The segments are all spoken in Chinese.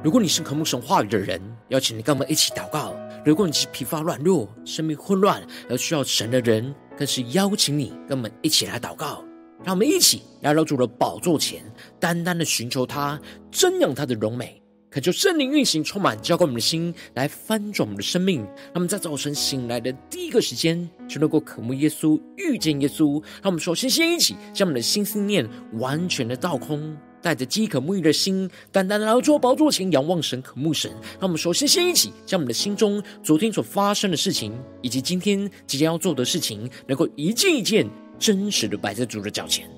如果你是渴慕神话语的人，邀请你跟我们一起祷告；如果你是疲乏软弱、生命混乱而需要神的人，更是邀请你跟我们一起来祷告。让我们一起来到主的宝座前，单单的寻求他，瞻仰他的荣美，恳求圣灵运行，充满浇灌我们的心，来翻转我们的生命。让我们在早晨醒来的第一个时间，就能够渴慕耶稣、遇见耶稣。让我们首先先一起将我们的心思念完全的倒空。带着饥渴沐浴的心，单单来到主宝座前仰望神、渴慕神。让我们首先先一起将我们的心中昨天所发生的事情，以及今天即将要做的事情，能够一件一件真实的摆在主的脚前。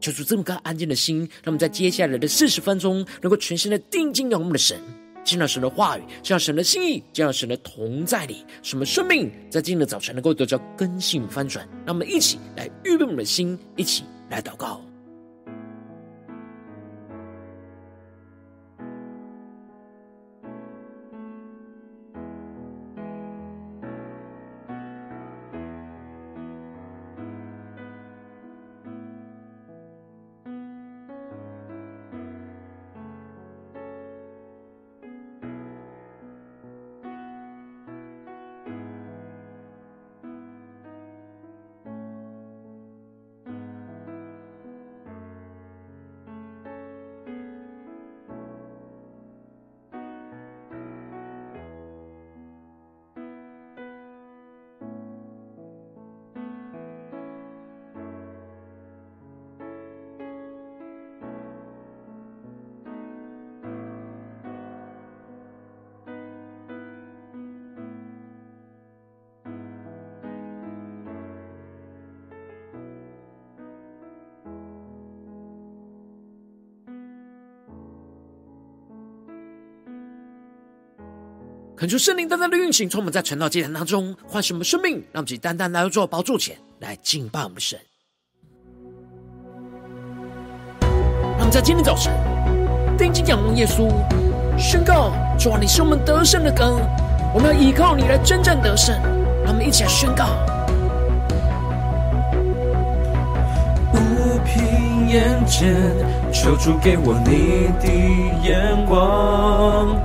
求主这么个安静的心，让我们在接下来的四十分钟，能够全心的定睛仰望的神，听到神的话语，见到神的心意，见到神的同在里，什么生命在今天的早晨能够得到更新翻转。让我们一起来预备我们的心，一起来祷告。恳求圣灵单单的运行，从我们在晨祷祭坛当中唤醒我们生命，让我们单单来到主宝座前来敬拜我们的神。让我们在今天早晨定睛仰望耶稣，宣告：主啊，你是我们得胜的歌，我们要依靠你来真正得胜。让我们一起来宣告：不凭眼见，求主给我你的眼光。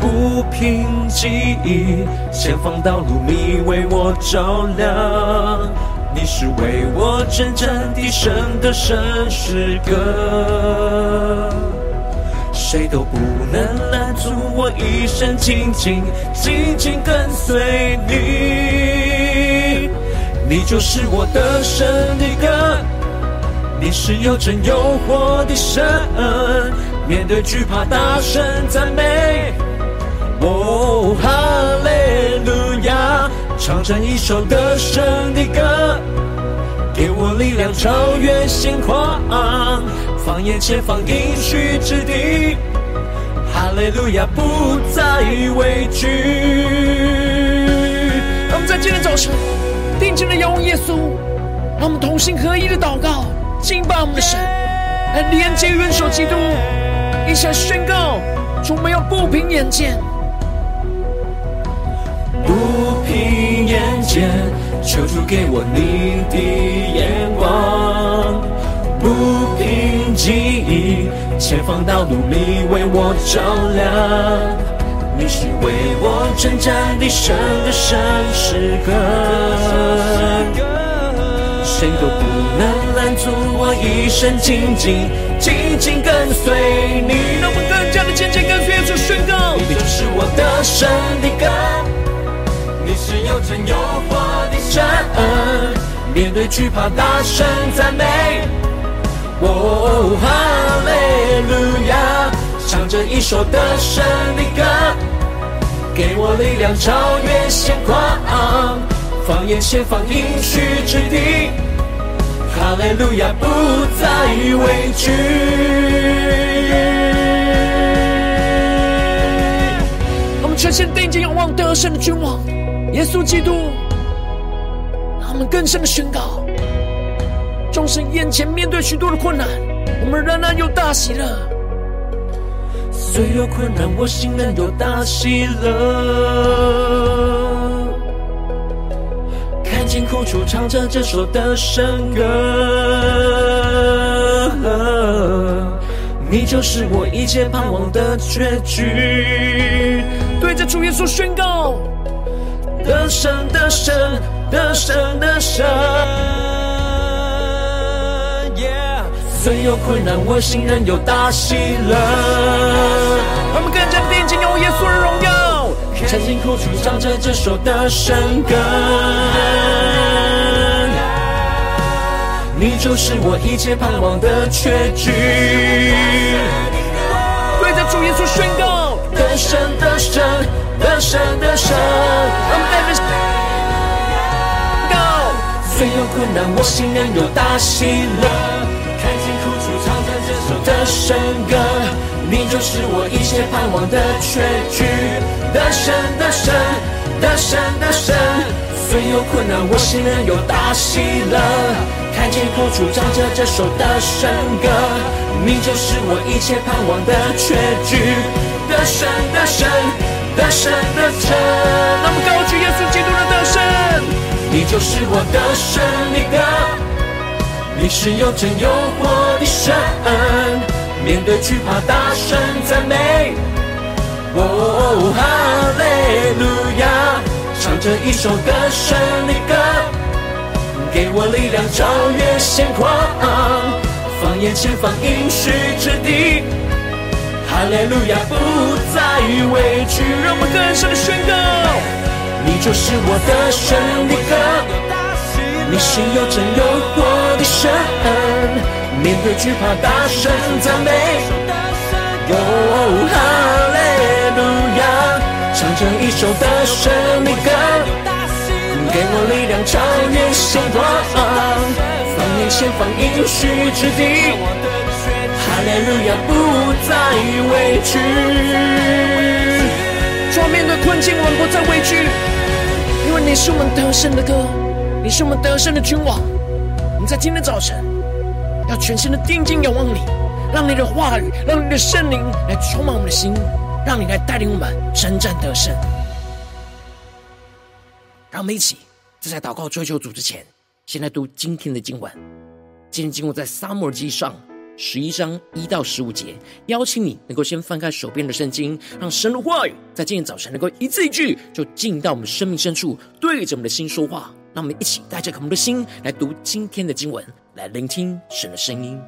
不凭记忆，前方道路你为我照亮，你是为我征战的神的圣诗歌，谁都不能拦阻我一生紧紧紧紧跟随你，你就是我得胜的歌，你是又真又活的神，面对惧怕大声赞美。哦，哈利路亚！唱着一首得胜的歌，给我力量超越险况，放眼前方应许之地，哈利路亚不再畏惧。让我们在今天早晨定睛的仰望耶稣，让我们同心合一的祷告，敬拜我们的神，来连接元首基督，一起来宣告：主，我们要不凭眼见。眼见，求主给我你的眼光；不凭记忆，前方道路你为我照亮。你是为我征战的神的圣诗歌，谁都不能拦阻我一生紧紧紧紧跟随你。让我们更加的紧紧跟随耶稣宣告，你就是我的胜的歌。你是又真又活的神，面对惧怕大声赞美。哦，哈利路亚，唱着一首得胜的歌，给我力量超越险况，放眼前方应许之地。哈利路亚，不再畏惧。我们全心定睛仰望得胜的君王。耶稣基督，让我们更深的宣告：纵使眼前面对许多的困难，我们仍然有大喜乐。虽有困难，我心仍有大喜乐。看见苦楚，唱着这首得胜歌。你就是我一切盼望的结局。对着主耶稣宣告：得胜，得胜，得胜，得胜。虽有困难，我心仍有大喜乐。我们更加定睛有耶稣的荣耀，看见苦楚，唱着这首得胜歌。你就是我一切盼望的确据。对着主耶稣宣告：得胜，的胜，得胜，的胜。我们带着宣告，虽有困难，我心仍有大喜乐。的圣歌，你就是我一切盼望的结局。得胜，的胜，得胜，的胜。虽有困难，我心仍有大喜乐。看见苦楚，唱着这首的圣歌，你就是我一切盼望的结局。得胜，得胜，得胜，得胜。那么高举耶稣基督的得胜，你就是我的胜利歌。你是有真又活的神，面对惧怕大声赞美，哦，哈利路亚，唱着一首歌胜利歌，给我力量超越险况，放眼前方应许之地，哈利路亚不再畏惧，让我们更深的宣告，你就是我的胜利歌。你是又真又活的神，面对惧怕大声赞美，哦，哈利路亚，唱着一首得胜的歌，给我力量超越险况，放眼前方应许之地，哈利路亚不再畏惧。说面对困境，我们不再畏惧，因为你是我们得胜的歌。你是我们得胜的君王，我们在今天早晨要全心的定睛仰望你，让你的话语，让你的圣灵来充满我们的心，让你来带领我们征战得胜。让我们一起在在祷告追求主之前，先来读今天的经文。今天经文在撒母耳记上十一章一到十五节。邀请你能够先翻开手边的圣经，让神的话语在今天早晨能够一字一句就进到我们生命深处，对着我们的心说话。让我们一起带着我们的心来读今天的经文，来聆听神的声音。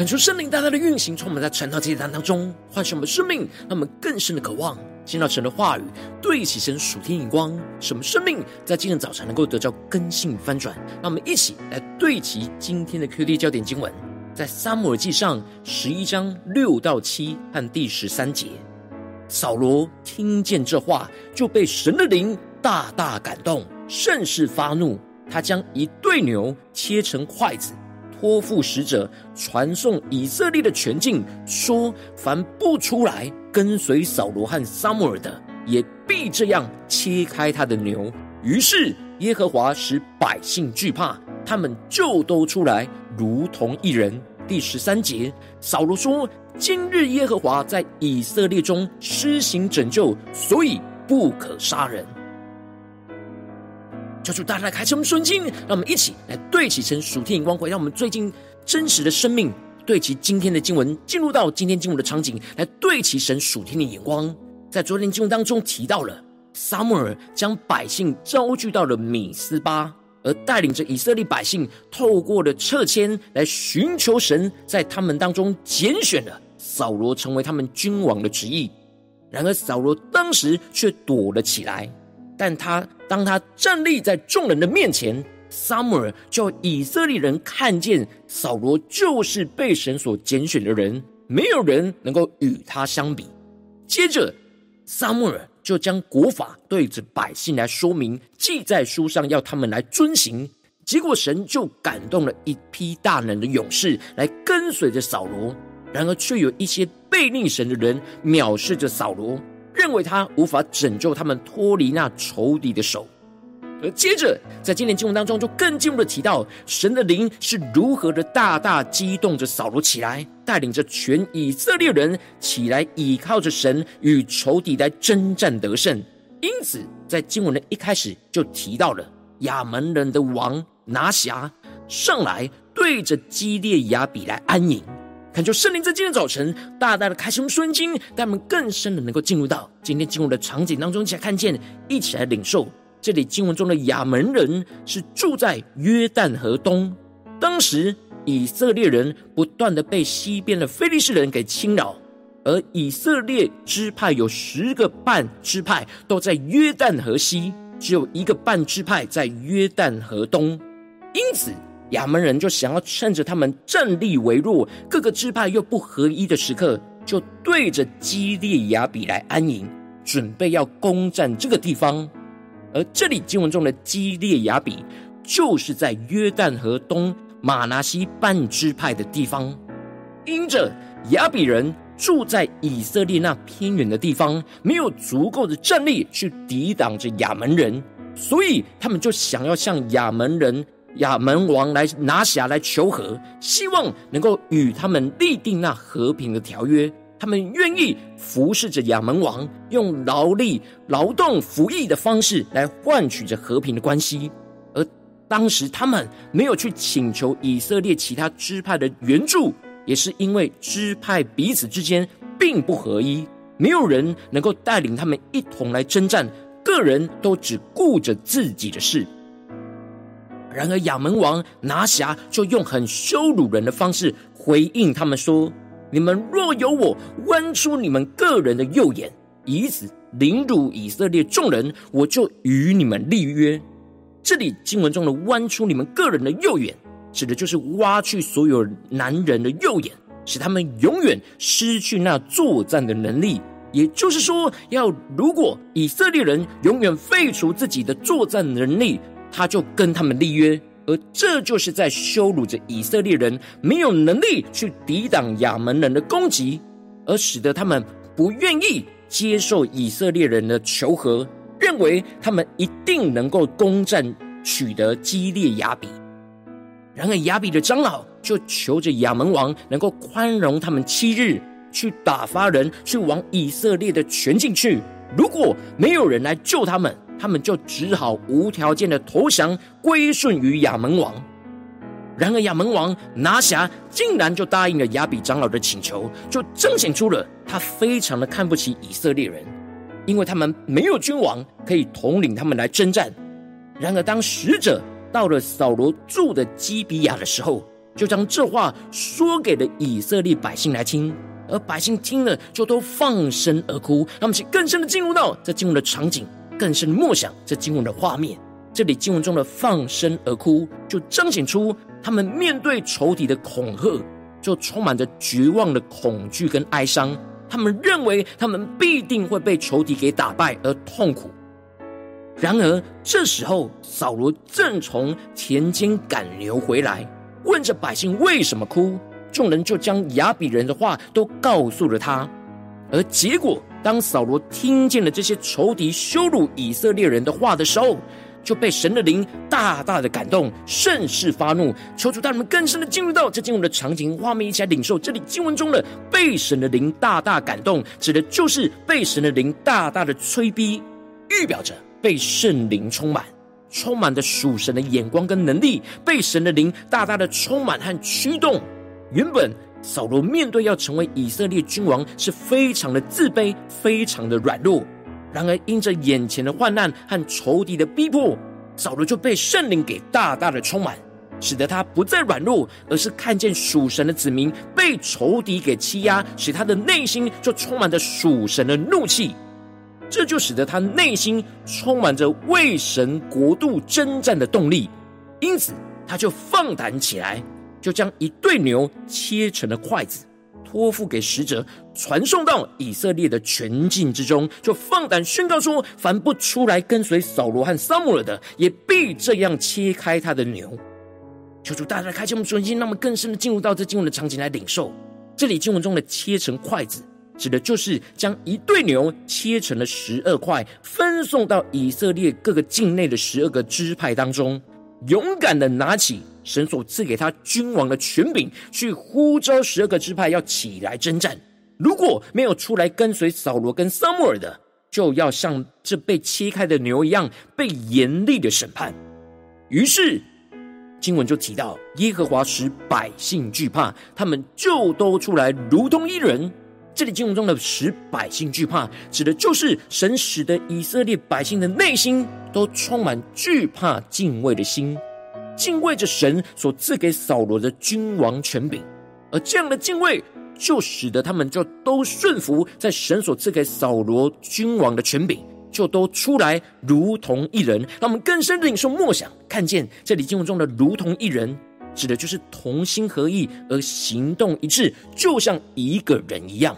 恳求圣灵大大的运行，充满在晨祷祭坛当中，唤醒我们生命，让我们更深的渴望见到神的话语，对齐神属天眼光，使我们生命在今天早晨能够得到更新翻转。让我们一起来对齐今天的 QD 焦点经文，在撒母耳记上十一章六到七和第十三节。扫罗听见这话，就被神的灵大大感动，甚是发怒。他将一对牛切成筷子。托付使者传送以色列的全境，说：凡不出来跟随扫罗和撒母耳的，也必这样切开他的牛。于是耶和华使百姓惧怕，他们就都出来，如同一人。第十三节，扫罗说：今日耶和华在以色列中施行拯救，所以不可杀人。求主大大开启我们顺境，让我们一起来对齐神属天眼光，回让我们最近真实的生命，对齐今天的经文，进入到今天经文的场景，来对齐神属天的眼光。在昨天经文当中提到了，撒母耳将百姓招聚到了米斯巴，而带领着以色列百姓，透过了撤迁来寻求神在他们当中拣选了扫罗成为他们君王的旨意。然而扫罗当时却躲了起来。但他当他站立在众人的面前，撒母耳叫以色列人看见扫罗就是被神所拣选的人，没有人能够与他相比。接着，撒母耳就将国法对着百姓来说明，记在书上，要他们来遵行。结果，神就感动了一批大能的勇士来跟随着扫罗，然而却有一些悖逆神的人藐视着扫罗。认为他无法拯救他们脱离那仇敌的手，而接着在今天经文当中，就更进一步的提到神的灵是如何的大大激动着扫罗起来，带领着全以色列人起来，倚靠着神与仇敌来征战得胜。因此，在经文的一开始就提到了亚门人的王拿辖上来对着基列雅比来安营。恳求圣灵在今天早晨大大的开启我们顺经，带我们更深的能够进入到今天经文的场景当中，一起来看见，一起来领受。这里经文中的亚门人是住在约旦河东。当时以色列人不断的被西边的非利士人给侵扰，而以色列支派有十个半支派都在约旦河西，只有一个半支派在约旦河东，因此。亚门人就想要趁着他们战力微弱、各个支派又不合一的时刻，就对着基列雅比来安营，准备要攻占这个地方。而这里经文中的基列雅比，就是在约旦河东马拿西半支派的地方。因着雅比人住在以色列那偏远的地方，没有足够的战力去抵挡着亚门人，所以他们就想要向亚门人。亚门王来拿辖来求和，希望能够与他们立定那和平的条约。他们愿意服侍着亚门王，用劳力、劳动、服役的方式来换取着和平的关系。而当时他们没有去请求以色列其他支派的援助，也是因为支派彼此之间并不合一，没有人能够带领他们一同来征战，个人都只顾着自己的事。然而亚扪王拿辖就用很羞辱人的方式回应他们说：“你们若有我剜出你们个人的右眼，以此凌辱以色列众人，我就与你们立约。”这里经文中的“剜出你们个人的右眼”，指的就是挖去所有男人的右眼，使他们永远失去那作战的能力。也就是说，要如果以色列人永远废除自己的作战能力。他就跟他们立约，而这就是在羞辱着以色列人没有能力去抵挡亚门人的攻击，而使得他们不愿意接受以色列人的求和，认为他们一定能够攻占取得基列雅比。然而雅比的长老就求着亚门王能够宽容他们七日，去打发人去往以色列的全境去。如果没有人来救他们，他们就只好无条件的投降归顺于亚扪王。然而亚扪王拿辖竟然就答应了雅比长老的请求，就彰显出了他非常的看不起以色列人，因为他们没有君王可以统领他们来征战。然而当使者到了扫罗住的基比亚的时候，就将这话说给了以色列百姓来听，而百姓听了就都放声而哭。他们去更深的进入到这进入的场景，更深默想这经文的画面。这里经文中的放声而哭，就彰显出他们面对仇敌的恐吓，就充满着绝望的恐惧跟哀伤。他们认为他们必定会被仇敌给打败而痛苦。然而这时候，扫罗正从田间赶牛回来，问着百姓为什么哭，众人就将亚比人的话都告诉了他。而结果，当扫罗听见了这些仇敌羞辱以色列人的话的时候，就被神的灵大大的感动，甚是发怒。求主带我们更深的进入到这经文的场景画面，一起来领受这里经文中的被神的灵大大感动，指的就是被神的灵大大的催逼，预表着被圣灵充满，充满着属神的眼光跟能力，被神的灵大大的充满和驱动。原本扫罗面对要成为以色列君王，是非常的自卑，非常的软弱。然而，因着眼前的患难和仇敌的逼迫，扫罗就被圣灵给大大的充满，使得他不再软弱，而是看见属神的子民被仇敌给欺压，使他的内心就充满着属神的怒气。这就使得他内心充满着为神国度征战的动力，因此他就放胆起来，就将一对牛切成了块子。托付给使者，传送到以色列的全境之中，就放胆宣告说：凡不出来跟随扫罗和撒母耳的，也必这样切开他的牛。求主大大开启我们属灵，让我们更深的进入到这经文的场景来领受。这里经文中的切成块子，指的就是将一对牛切成了十二块，分送到以色列各个境内的十二个支派当中，勇敢的拿起。神所赐给他君王的权柄，去呼召十二个支派要起来征战。如果没有出来跟随扫罗跟撒母耳的，就要像这被切开的牛一样，被严厉的审判。于是经文就提到，耶和华使百姓惧怕，他们就都出来，如同一人。这里经文中的使百姓惧怕，指的就是神使得以色列百姓的内心都充满惧怕、敬畏的心。敬畏着神所赐给扫罗的君王权柄，而这样的敬畏就使得他们就都顺服在神所赐给扫罗君王的权柄，就都出来如同一人。让我们更深领受默想，看见这里经文中的“如同一人”，指的就是同心合意而行动一致，就像一个人一样。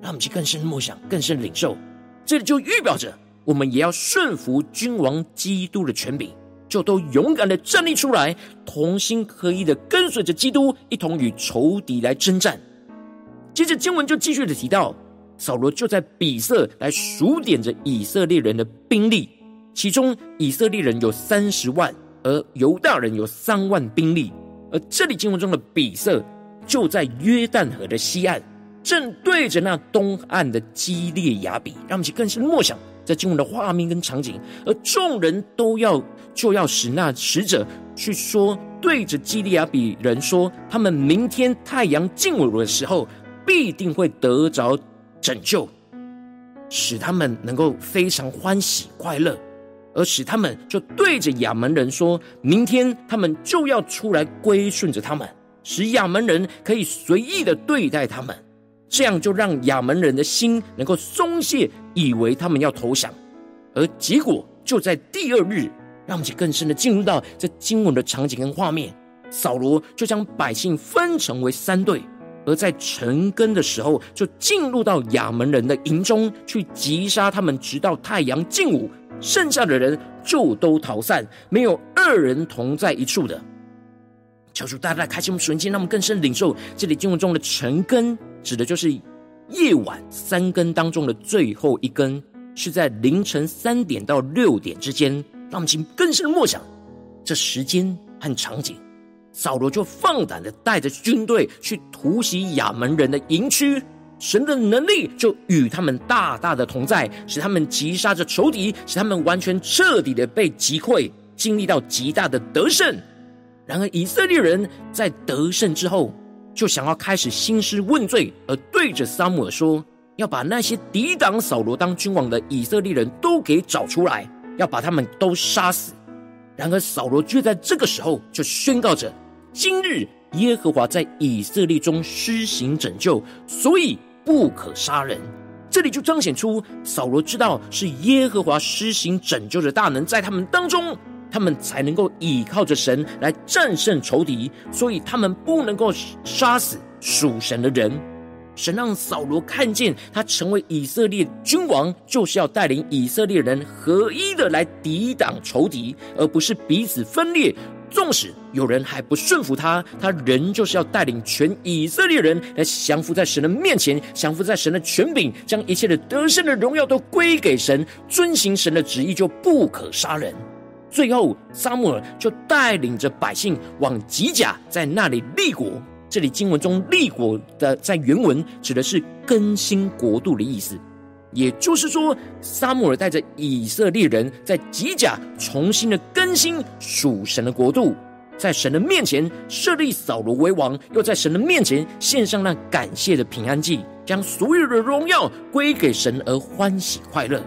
让我们去更深的默想，更深的领受，这里就预表着我们也要顺服君王基督的权柄。就都勇敢的站立出来，同心合一的跟随着基督，一同与仇敌来征战。接着经文就继续的提到，扫罗就在比色来数点着以色列人的兵力，其中以色列人有三十万，而犹大人有三万兵力。而这里经文中的比色，就在约旦河的西岸，正对着那东岸的基列雅比。让我们去更深默想。在经文的画面跟场景，而众人都要就要使那使者去说，对着基利亚比人说，他们明天太阳进午的时候，必定会得着拯救，使他们能够非常欢喜快乐，而使他们就对着亚门人说，明天他们就要出来归顺着他们，使亚门人可以随意的对待他们。这样就让亚门人的心能够松懈，以为他们要投降，而结果就在第二日，让我们更深的进入到这经文的场景跟画面。扫罗就将百姓分成为三队，而在晨更的时候，就进入到亚门人的营中去击杀他们，直到太阳近午，剩下的人就都逃散，没有二人同在一处的。求主大大开启我们属灵经，让我们更深领受这里经文中的晨更。指的就是夜晚三更当中的最后一更，是在凌晨三点到六点之间。让我们请更深的默想这时间和场景。扫罗就放胆的带着军队去突袭亚门人的营区，神的能力就与他们大大的同在，使他们击杀着仇敌，使他们完全彻底的被击溃，经历到极大的得胜。然而以色列人在得胜之后，就想要开始兴师问罪，而对着撒母耳说：“要把那些抵挡扫罗当君王的以色列人都给找出来，要把他们都杀死。”然而扫罗却在这个时候就宣告着：“今日耶和华在以色列中施行拯救，所以不可杀人。这里就彰显出扫罗知道是耶和华施行拯救的大能在他们当中，他们才能够倚靠着神来战胜仇敌，所以他们不能够杀死属神的人。神让扫罗看见，他成为以色列君王，就是要带领以色列人合一的来抵挡仇敌，而不是彼此分裂。纵使有人还不顺服他，他仍就是要带领全以色列人来降服在神的面前，降服在神的权柄，将一切的得胜的荣耀都归给神，遵行神的旨意，就不可杀人。最后，撒母耳就带领着百姓往吉甲，在那里立国。这里经文中“立国”的在原文指的是更新国度的意思。也就是说，撒母耳带着以色列人在吉甲重新的更新属神的国度，在神的面前设立扫罗为王，又在神的面前献上那感谢的平安祭，将所有的荣耀归给神而欢喜快乐。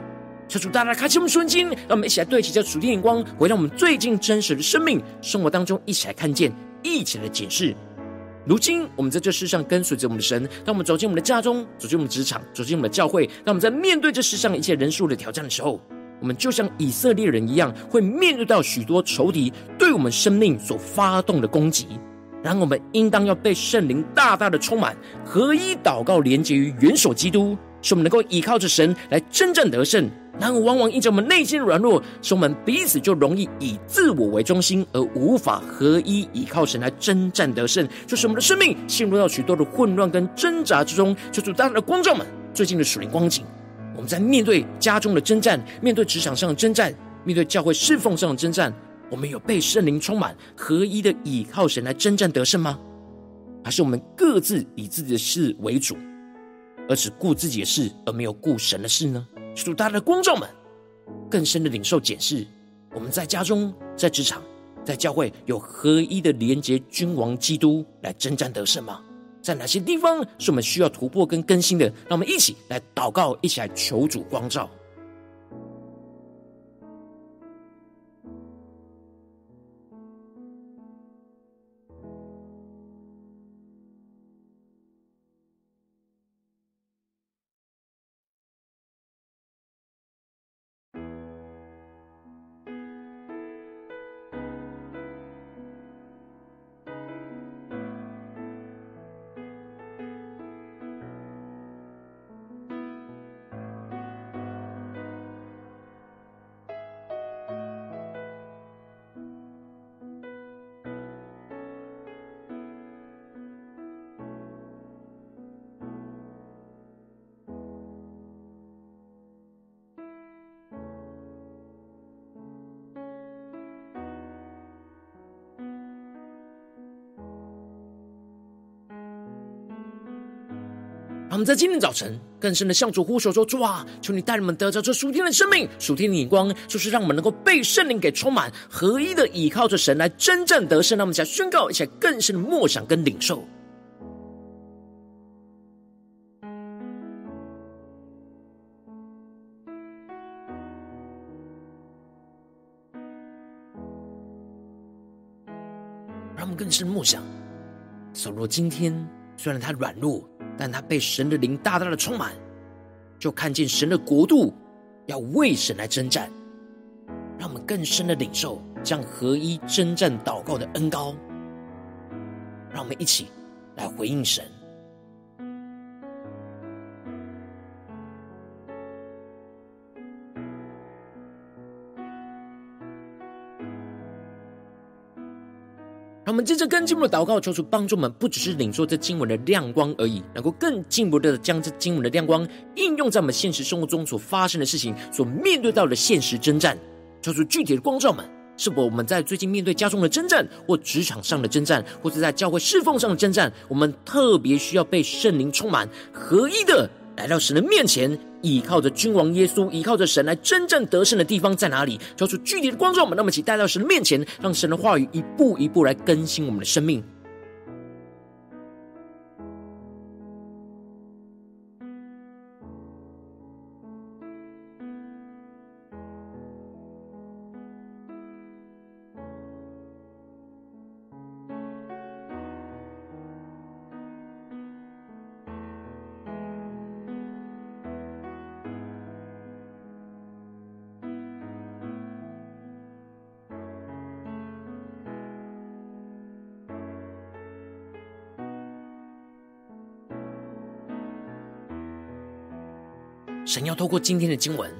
求主大大开启我们瞬间，让我们一起来对齐这属天眼光，回到我们最近真实的生命生活当中，一起来看见，一起来解释。如今，我们在这世上跟随着我们的神，当我们走进我们的家中，走进我们的职场，走进我们的教会，当我们在面对这世上一切人数的挑战的时候，我们就像以色列人一样，会面对到许多仇敌对我们生命所发动的攻击。然后，我们应当要被圣灵大大的充满，合一祷告，连结于元首基督，使我们能够依靠着神来真正得胜。然而，往往因着我们内心的软弱，使我们彼此就容易以自我为中心，而无法合一依靠神来征战得胜，就是我们的生命陷入到许多的混乱跟挣扎之中。求主大大的光照们，最近的属灵光景，我们在面对家中的征战，面对职场上的征战，面对教会侍奉上的征战，我们有被圣灵充满，合一的依靠神来征战得胜吗？还是我们各自以自己的事为主，而只顾自己的事，而没有顾神的事呢？主大的光照们更深的领受检视，我们在家中、在职场、在教会有合一的连结君王基督来征战得胜吗？在哪些地方是我们需要突破跟更新的？让我们一起来祷告，一起来求主光照。我们在今天早晨更深的向主呼求说：“主啊，求你带领我们得着这属天的生命、属天的眼光，就是让我们能够被圣灵给充满，合一的倚靠着神来真正得胜。”让我们一起来宣告，一起来更深的默想跟领受。让我们更深默想。扫罗今天虽然他软弱。但他被神的灵大大的充满，就看见神的国度要为神来征战，让我们更深的领受这样合一征战祷告的恩高，让我们一起来回应神。我们接着更进一步的祷告，求主帮助我们，不只是领受这经文的亮光而已，能够更进一步的将这经文的亮光应用在我们现实生活中所发生的事情、所面对到的现实征战。求主具体的光照们，是否我们在最近面对家中的征战，或职场上的征战，或者在教会侍奉上的征战，我们特别需要被圣灵充满，合一的来到神的面前。依靠着君王耶稣，依靠着神来真正得胜的地方在哪里？交出具体的光照，我们那么请带到神的面前，让神的话语一步一步来更新我们的生命。神要透过今天的经文，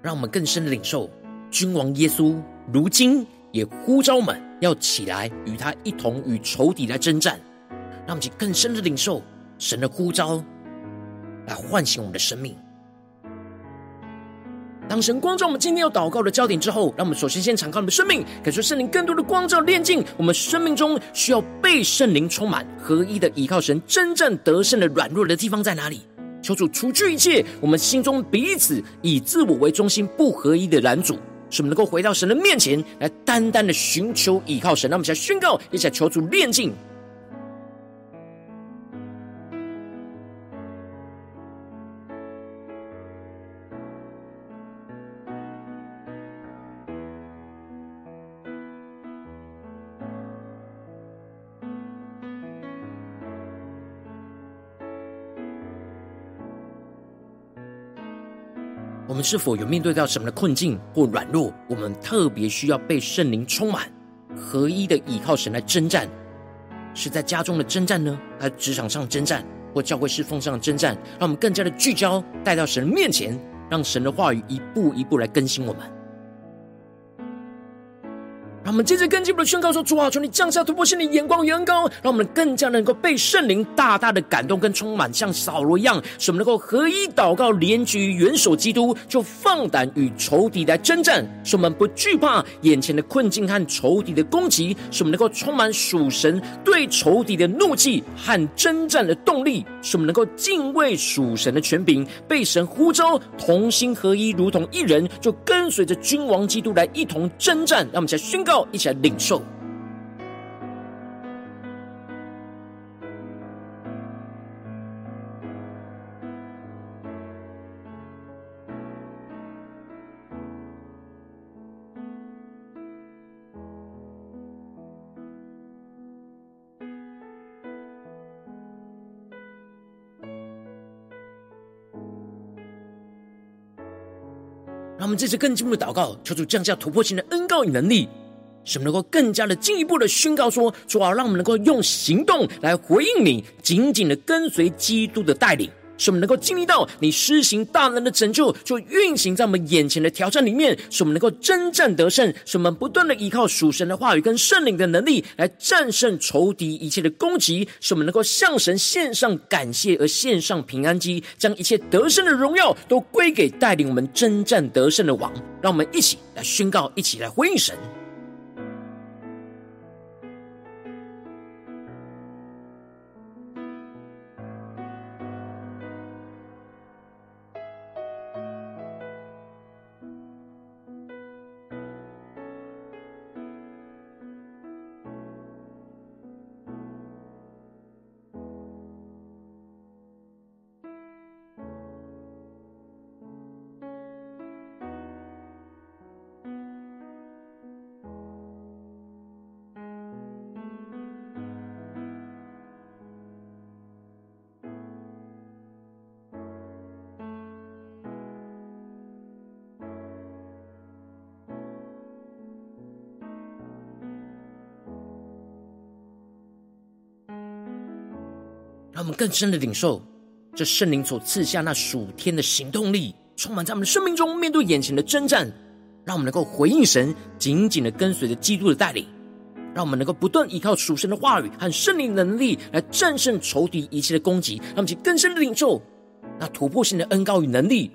让我们更深的领受，君王耶稣如今也呼召我们要起来与他一同与仇敌来征战，让我们更深的领受神的呼召，来唤醒我们的生命。当神光照我们今天要祷告的焦点之后，让我们首先先敞开我们的生命，感受圣灵更多的光照炼净我们生命中需要被圣灵充满、合一的依靠神、真正得胜的软弱的地方在哪里？求主除去一切我们心中彼此以自我为中心不合一的拦阻，使我们能够回到神的面前来，单单的寻求倚靠神。那我们一起来宣告，一起来求主炼净。是否有面对到什么的困境或软弱？我们特别需要被圣灵充满，合一的倚靠神来征战，是在家中的征战呢，还是职场上征战，或教会侍奉上的征战？让我们更加的聚焦，带到神的面前，让神的话语一步一步来更新我们。让我们接着更进一步的宣告说：主啊，求你降下突破性的眼光与恩膏，让我们更加能够被圣灵大大的感动跟充满，像扫罗一样，使我们能够合一祷告，连举元首基督，就放胆与仇敌来征战，使我们不惧怕眼前的困境和仇敌的攻击，使我们能够充满属神对仇敌的怒气和征战的动力，使我们能够敬畏属神的权柄，被神呼召同心合一，如同一人，就跟随着君王基督来一同征战。让我们来宣告。一起来领受，让我们这次更进一步的祷告，求主降下突破性的恩膏与能力。使我们能够更加的进一步的宣告说：主啊，让我们能够用行动来回应你，紧紧的跟随基督的带领，使我们能够经历到你施行大能的拯救，就运行在我们眼前的挑战里面，使我们能够征战得胜，使我们不断的依靠属神的话语跟圣灵的能力来战胜仇敌一切的攻击，使我们能够向神献上感谢而献上平安祭，将一切得胜的荣耀都归给带领我们征战得胜的王。让我们一起来宣告，一起来回应神。让我们更深的领受这圣灵所赐下那属天的行动力，充满在我们的生命中。面对眼前的征战，让我们能够回应神，紧紧的跟随着基督的带领，让我们能够不断依靠属神的话语和圣灵能力来战胜仇敌一切的攻击。让我们去更深的领受那突破性的恩膏与能力，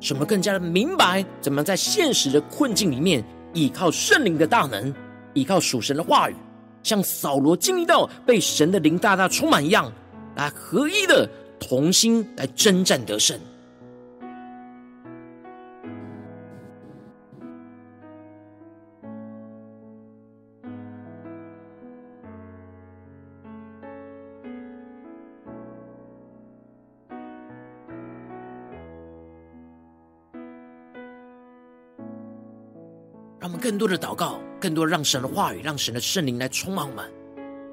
使我们更加的明白怎么在现实的困境里面依靠圣灵的大能，依靠属神的话语，像扫罗经历到被神的灵大大充满一样。来合一的同心来征战得胜，让我们更多的祷告，更多让神的话语，让神的圣灵来充满我们。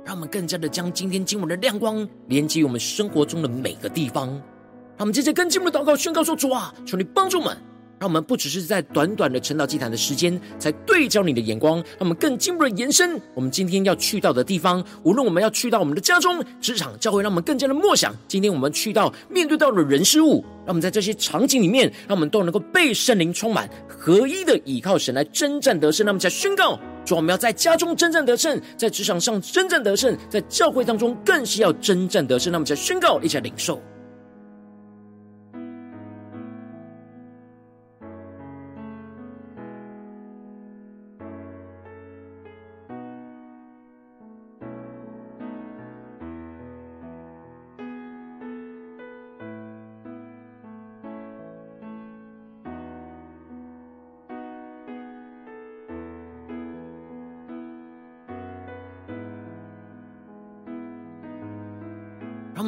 让我们更加的将今天经文的亮光连接我们生活中的每个地方。让我们接着更进步的祷告宣告说：主啊，求你帮助我们，让我们不只是在短短的晨祷祭坛的时间，才对焦你的眼光，让我们更进一步的延伸。我们今天要去到的地方，无论我们要去到我们的家中、职场、教会，让我们更加的默想。今天我们去到面对到的人事物，让我们在这些场景里面，让我们都能够被圣灵充满，合一的倚靠神来征战得胜。让我们再宣告：主，我们要在家中真正得胜，在职场上真正得胜，在教会当中更是要征战得胜。那么才宣告，一起来领受。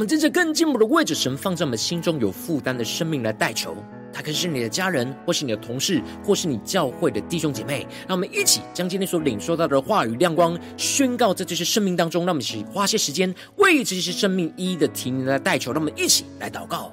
们真正更进步的位置神放在我们心中有负担的生命来代求，他可是你的家人，或是你的同事，或是你教会的弟兄姐妹。让我们一起将今天所领受到的话语亮光宣告在这些生命当中。让我们一起花些时间为这些生命一一的提名来代求。让我们一起来祷告。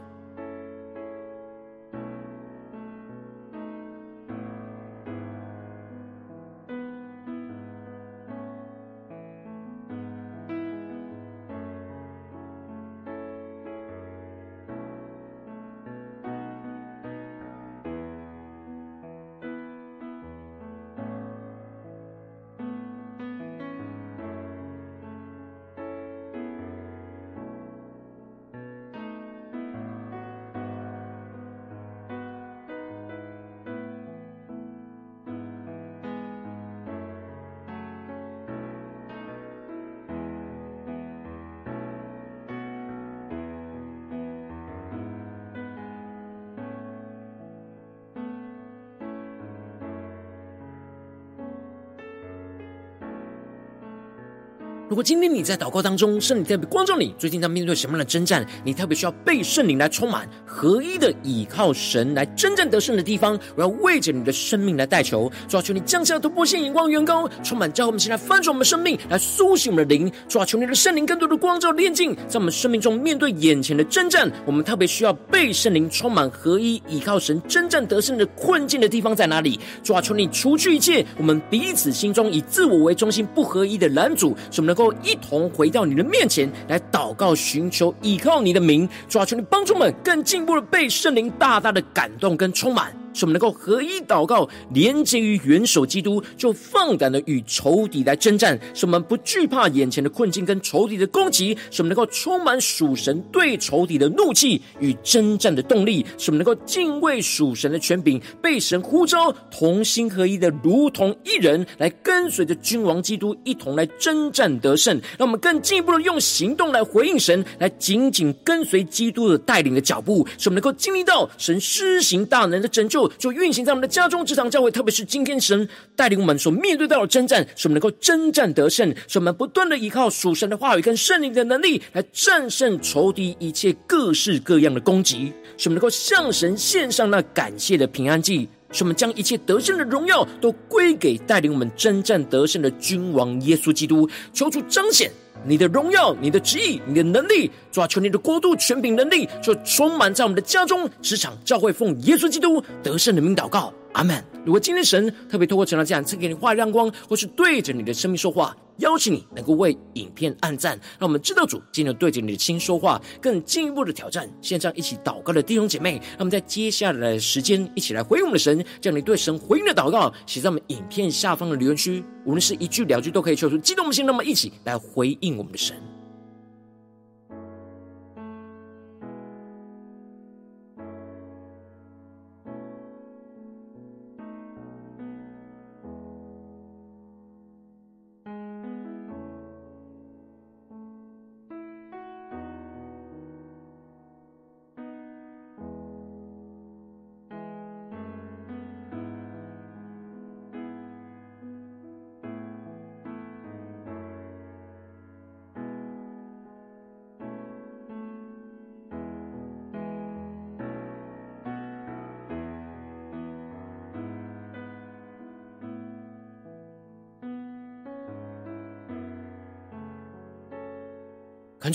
果今天你在祷告当中，圣灵特别光照你，最近在面对什么样的征战？你特别需要被圣灵来充满，合一的倚靠神来真正得胜的地方，我要为着你的生命来代求，主啊，求你降下突破性眼光，远高，充满，叫我们先来翻转我们生命，来苏醒我们的灵，主啊，求你的圣灵更多的光照炼净，在我们生命中面对眼前的征战，我们特别需要被圣灵充满，合一倚靠神真正得胜的困境的地方在哪里？主啊，求你除去一切我们彼此心中以自我为中心不合一的拦阻，使我们能。够一同回到你的面前来祷告，寻求依靠你的名，主啊，求你帮助我们更进步的被圣灵大大的感动跟充满。使我们能够合一祷告，连接于元首基督，就放胆的与仇敌来征战。使我们不惧怕眼前的困境跟仇敌的攻击，使我们能够充满属神对仇敌的怒气与征战的动力。使我们能够敬畏属神的权柄，被神呼召，同心合一的如同一人，来跟随着君王基督一同来征战得胜。让我们更进一步的用行动来回应神，来紧紧跟随基督的带领的脚步，使我们能够经历到神施行大能的拯救。就运行在我们的家中、职场、教会，特别是今天神带领我们所面对到的征战，使我们能够征战得胜，使我们不断的依靠属神的话语跟圣灵的能力来战胜仇敌一切各式各样的攻击，使我们能够向神献上那感谢的平安祭，使我们将一切得胜的荣耀都归给带领我们征战得胜的君王耶稣基督，求主彰显。你的荣耀、你的旨意、你的能力，主啊，求你的国度、权柄、能力，就充满在我们的家中、职场、教会，奉耶稣基督得胜的名祷告，阿门。如果今天神特别透过这样赐给你画亮光，或是对着你的生命说话，邀请你能够为影片按赞，让我们知道主今天对着你的心说话，更进一步的挑战。线上一起祷告的弟兄姐妹，让我们在接下来的时间一起来回应我们的神，将你对神回应的祷告写在我们影片下方的留言区，无论是一句两句都可以，求出激动的心，那么一起来回应我们的神。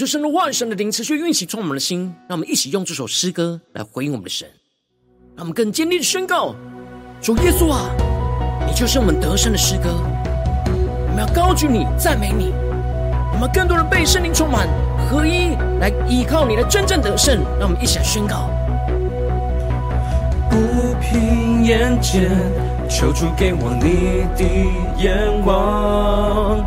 感受圣的万神的灵持续运行充满我们的心，让我们一起用这首诗歌来回应我们的神。让我们更坚定的宣告：主耶稣啊，你就是我们得胜的诗歌。我们要高举你，赞美你。我们更多人被圣灵充满，合一来依靠你的真正得胜。让我们一起来宣告。不凭眼见，求主给我你的眼光；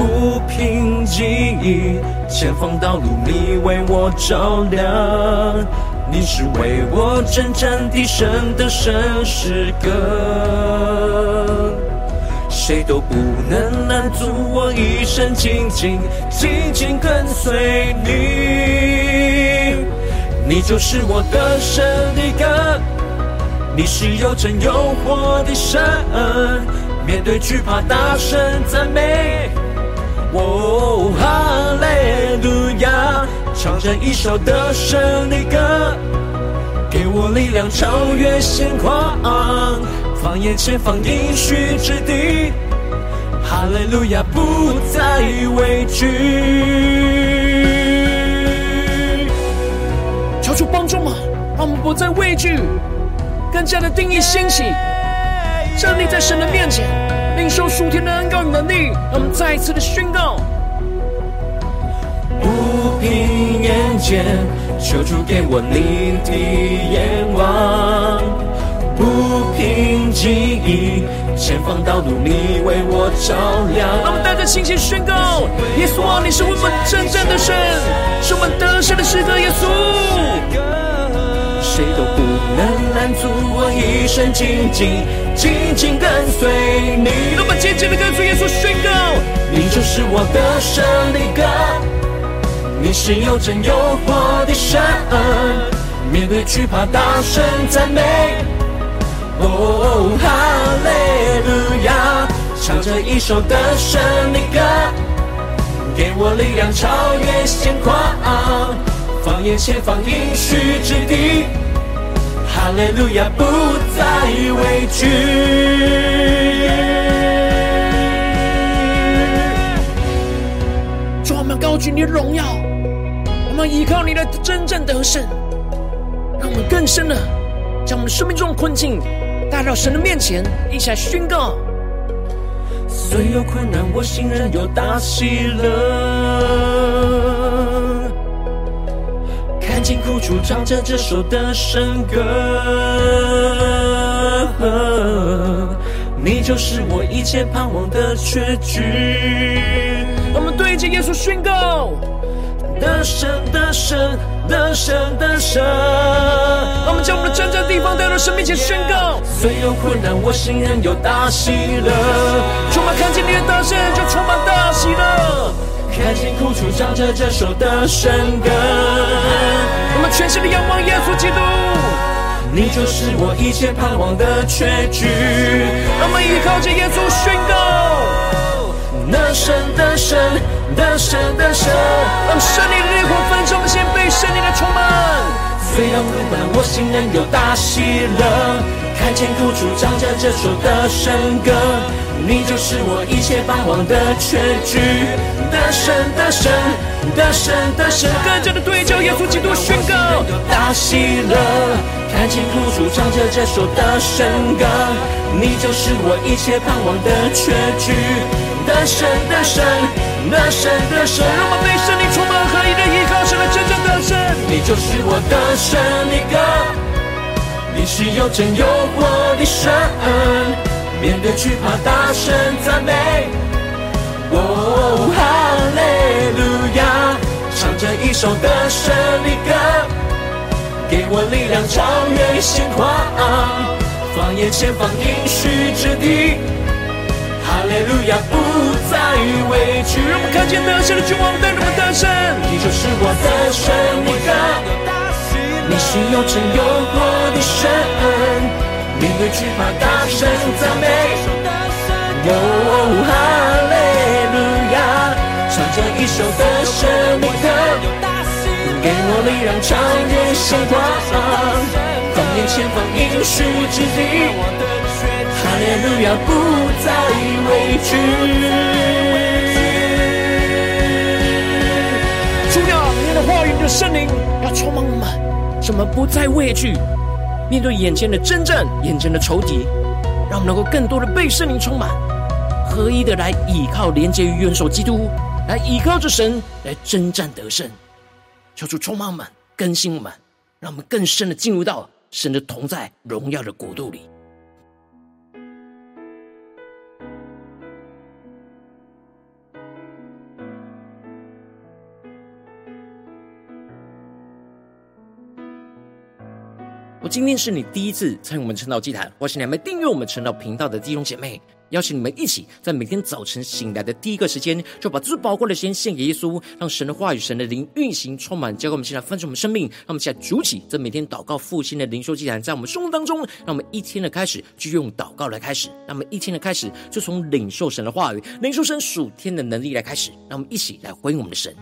不凭记忆，前方道路你为我照亮。你是为我征战的神的圣诗歌，谁都不能拦阻我一生紧紧紧紧跟随你。你就是我得胜的歌。你是又真又活的神，面对惧怕大声赞美。哦，哈利路亚，唱着一首得胜的歌，给我力量超越险况，放眼前方应许之地。哈利路亚，不再畏惧。求主帮助吗？让我们不再畏惧。更加的定义兴起，站立在神的面前，领受属天的恩膏与能力。让我们再一次的宣告：不凭眼见，求主给我你的眼光；不凭记忆，前方道路你为我照亮。让我们带着信心宣告：耶稣啊，你是我们真正的神，是我们得胜的诗歌。耶稣。我一生紧紧紧紧跟随你。那么紧紧的跟随耶稣宣告，你就是我的胜利歌，你是有真有活的神，面对惧怕大声赞美。哦，哈利路亚，唱着一首的胜利歌，给我力量超越险况，放眼前方应许之地。哈利路亚，不再畏惧。主，我们高举你的荣耀，我们依靠你的真正得胜，让我们更深的将我们生命中的困境带到神的面前，一起来宣告。虽有困难，我心仍有大喜乐。看见苦楚，唱着这首得胜歌，你就是我一切盼望的确据。我们对着耶稣宣告：得胜，得胜，得胜，得胜。我们将我们的真正地方带到神面前宣告。虽有困难，我心仍有大喜乐。充满看见你的得胜，就充满大喜乐。看见苦楚，唱着这首的神歌。我们全心的仰望耶稣基督，你就是我一切盼望的结局。我们依靠着耶稣宣告，那神的神，那神的神。让圣灵的烈火焚烧，我们先被圣灵的充满。虽然苦难，我心仍有大喜乐。看见苦楚，唱着这首得胜歌。你就是我一切盼望的确据。得胜，得胜，得胜，得胜。更加的对焦耶稣基督宣告，大喜乐。看见苦楚，唱着这首得胜歌。你就是我一切盼望的确据。得胜，得胜，得胜，得胜。让我们被圣灵充满，合一的依靠神的真正得胜。你就是我得胜的歌，你是有真有活的神，面对惧怕大声赞美。哦，哈利路亚，唱着一首得胜的歌，给我力量超越险况，放眼前方应许之地。哈利路亚，不再畏惧。让我们看见得胜的君王带领我们得胜，你就是我的胜的歌，你是有真有活的神，面对惧怕大声赞美。哦，哈利路亚，唱着一首得胜的歌，给我力量超越险况，放眼前方应许之地。哈利路亚，不再畏惧。主啊，你的话语，你的圣灵要充满我们，什么不再畏惧。面对眼前的征战、眼前的仇敌，让我们能够更多的被圣灵充满，合一的来倚靠、连接于元首基督，来倚靠着神来征战得胜。求主充满我们、更新我们，让我们更深的进入到神的同在、荣耀的国度里。我今天是你第一次参与我们晨祷祭坛，或是你还没订阅我们晨祷频道的弟兄姐妹，邀请你们一起在每天早晨醒来的第一个时间，就把最宝贵的时间献给耶稣，让神的话语、神的灵运行充满，交给我们，现在分盛我们生命。让我们现在举起这每天祷告复兴的灵修祭坛，在我们生活当中，让我们一天的开始就用祷告来开始，让我们一天的开始就从领受神的话语、领受神属天的能力来开始，让我们一起来回应我们的神。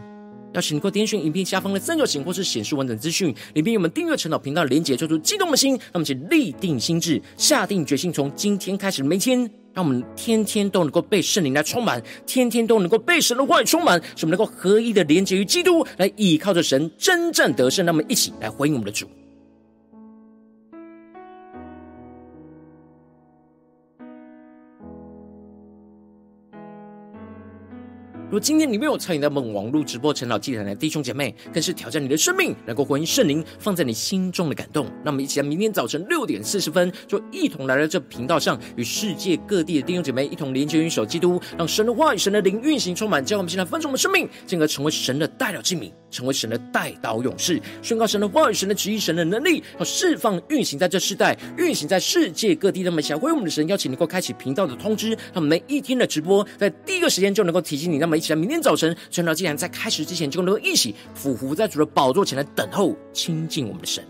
邀请你给我点选影片下方的三角形，或是显示完整资讯，里面有我们订阅陈祷频道的连结，做出激动的心，那么请立定心智，下定决心，从今天开始的每天，让我们天天都能够被圣灵来充满，天天都能够被神的话语充满，使我们能够合一的连接于基督，来倚靠着神，真正得胜。那么一起来回应我们的主。如今天你没有参与到我们网络直播晨祷祭坛的弟兄姐妹，更是挑战你的生命，能够回应圣灵放在你心中的感动。那么，一起在明天早晨六点四十分，就一同来到这频道上，与世界各地的弟兄姐妹一同连接、元首基督，让神的话语、神的灵运行充满，将我们现在分盛我们生命，进而成为神的代表器皿，成为神的代祷勇士，宣告神的话语、神的旨意、神的能力，要释放运行在这世代，运行在世界各地。那么，想回我们的神，邀请能够开启频道的通知，他们每一天的直播在第一个时间就能够提醒你。那么。一起来，明天早晨，晨祷祭坛在开始之前，就能够一起俯伏在主的宝座前来等候亲近我们的神。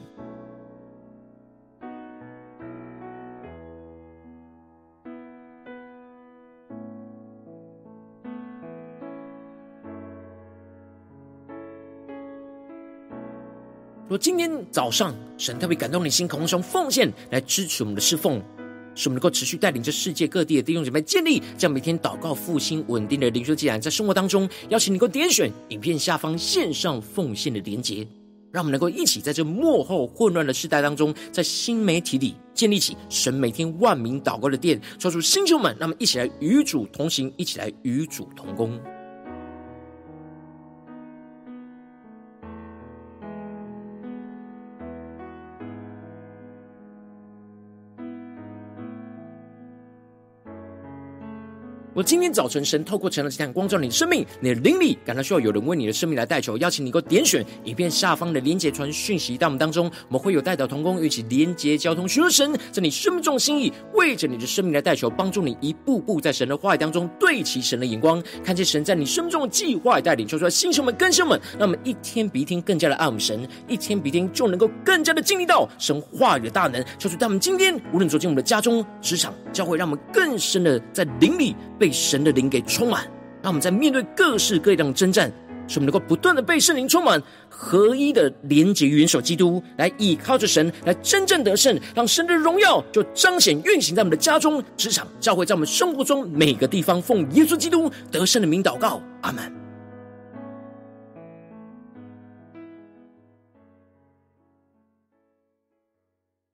如果今天早上神特别感动你心，渴望从奉献来支持我们的侍奉。使我们能够持续带领着世界各地的弟兄姐妹建立这样每天祷告复兴稳定的灵修祭坛，在生活当中，邀请你能够点选影片下方线上奉献的连结，让我们能够一起在这幕后混乱的时代当中，在新媒体里建立起神每天万名祷告的殿，抓住星球们，让我们一起来与主同行，一起来与主同工。我今天早晨，神透过晨祷祭坛光照你的生命，你的灵里感到需要有人为你的生命来代求，邀请你能够点选影片下方的连结传讯息到我们当中，我们会有代祷同工一起连结交通，寻求神在你生命中的心意，为着你的生命来代求，帮助你一步步在神的话语当中对齐神的眼光，看见神在你生命中的计划带领，求出来新兄们、更新们，让我们一天比一天更加的爱我们神，一天比一天就能够更加的经历到神话语的大能，求主他们今天无论走进我们的家中、职场、教会，让我们更深的在灵里被。被神的灵给充满，让我们在面对各式各样的征战，使我们能够不断的被圣灵充满，合一的连接于元首基督，来依靠着神，来真正得胜，让神的荣耀就彰显运行在我们的家中、职场、教会，在我们生活中每个地方，奉耶稣基督得胜的名祷告，阿门。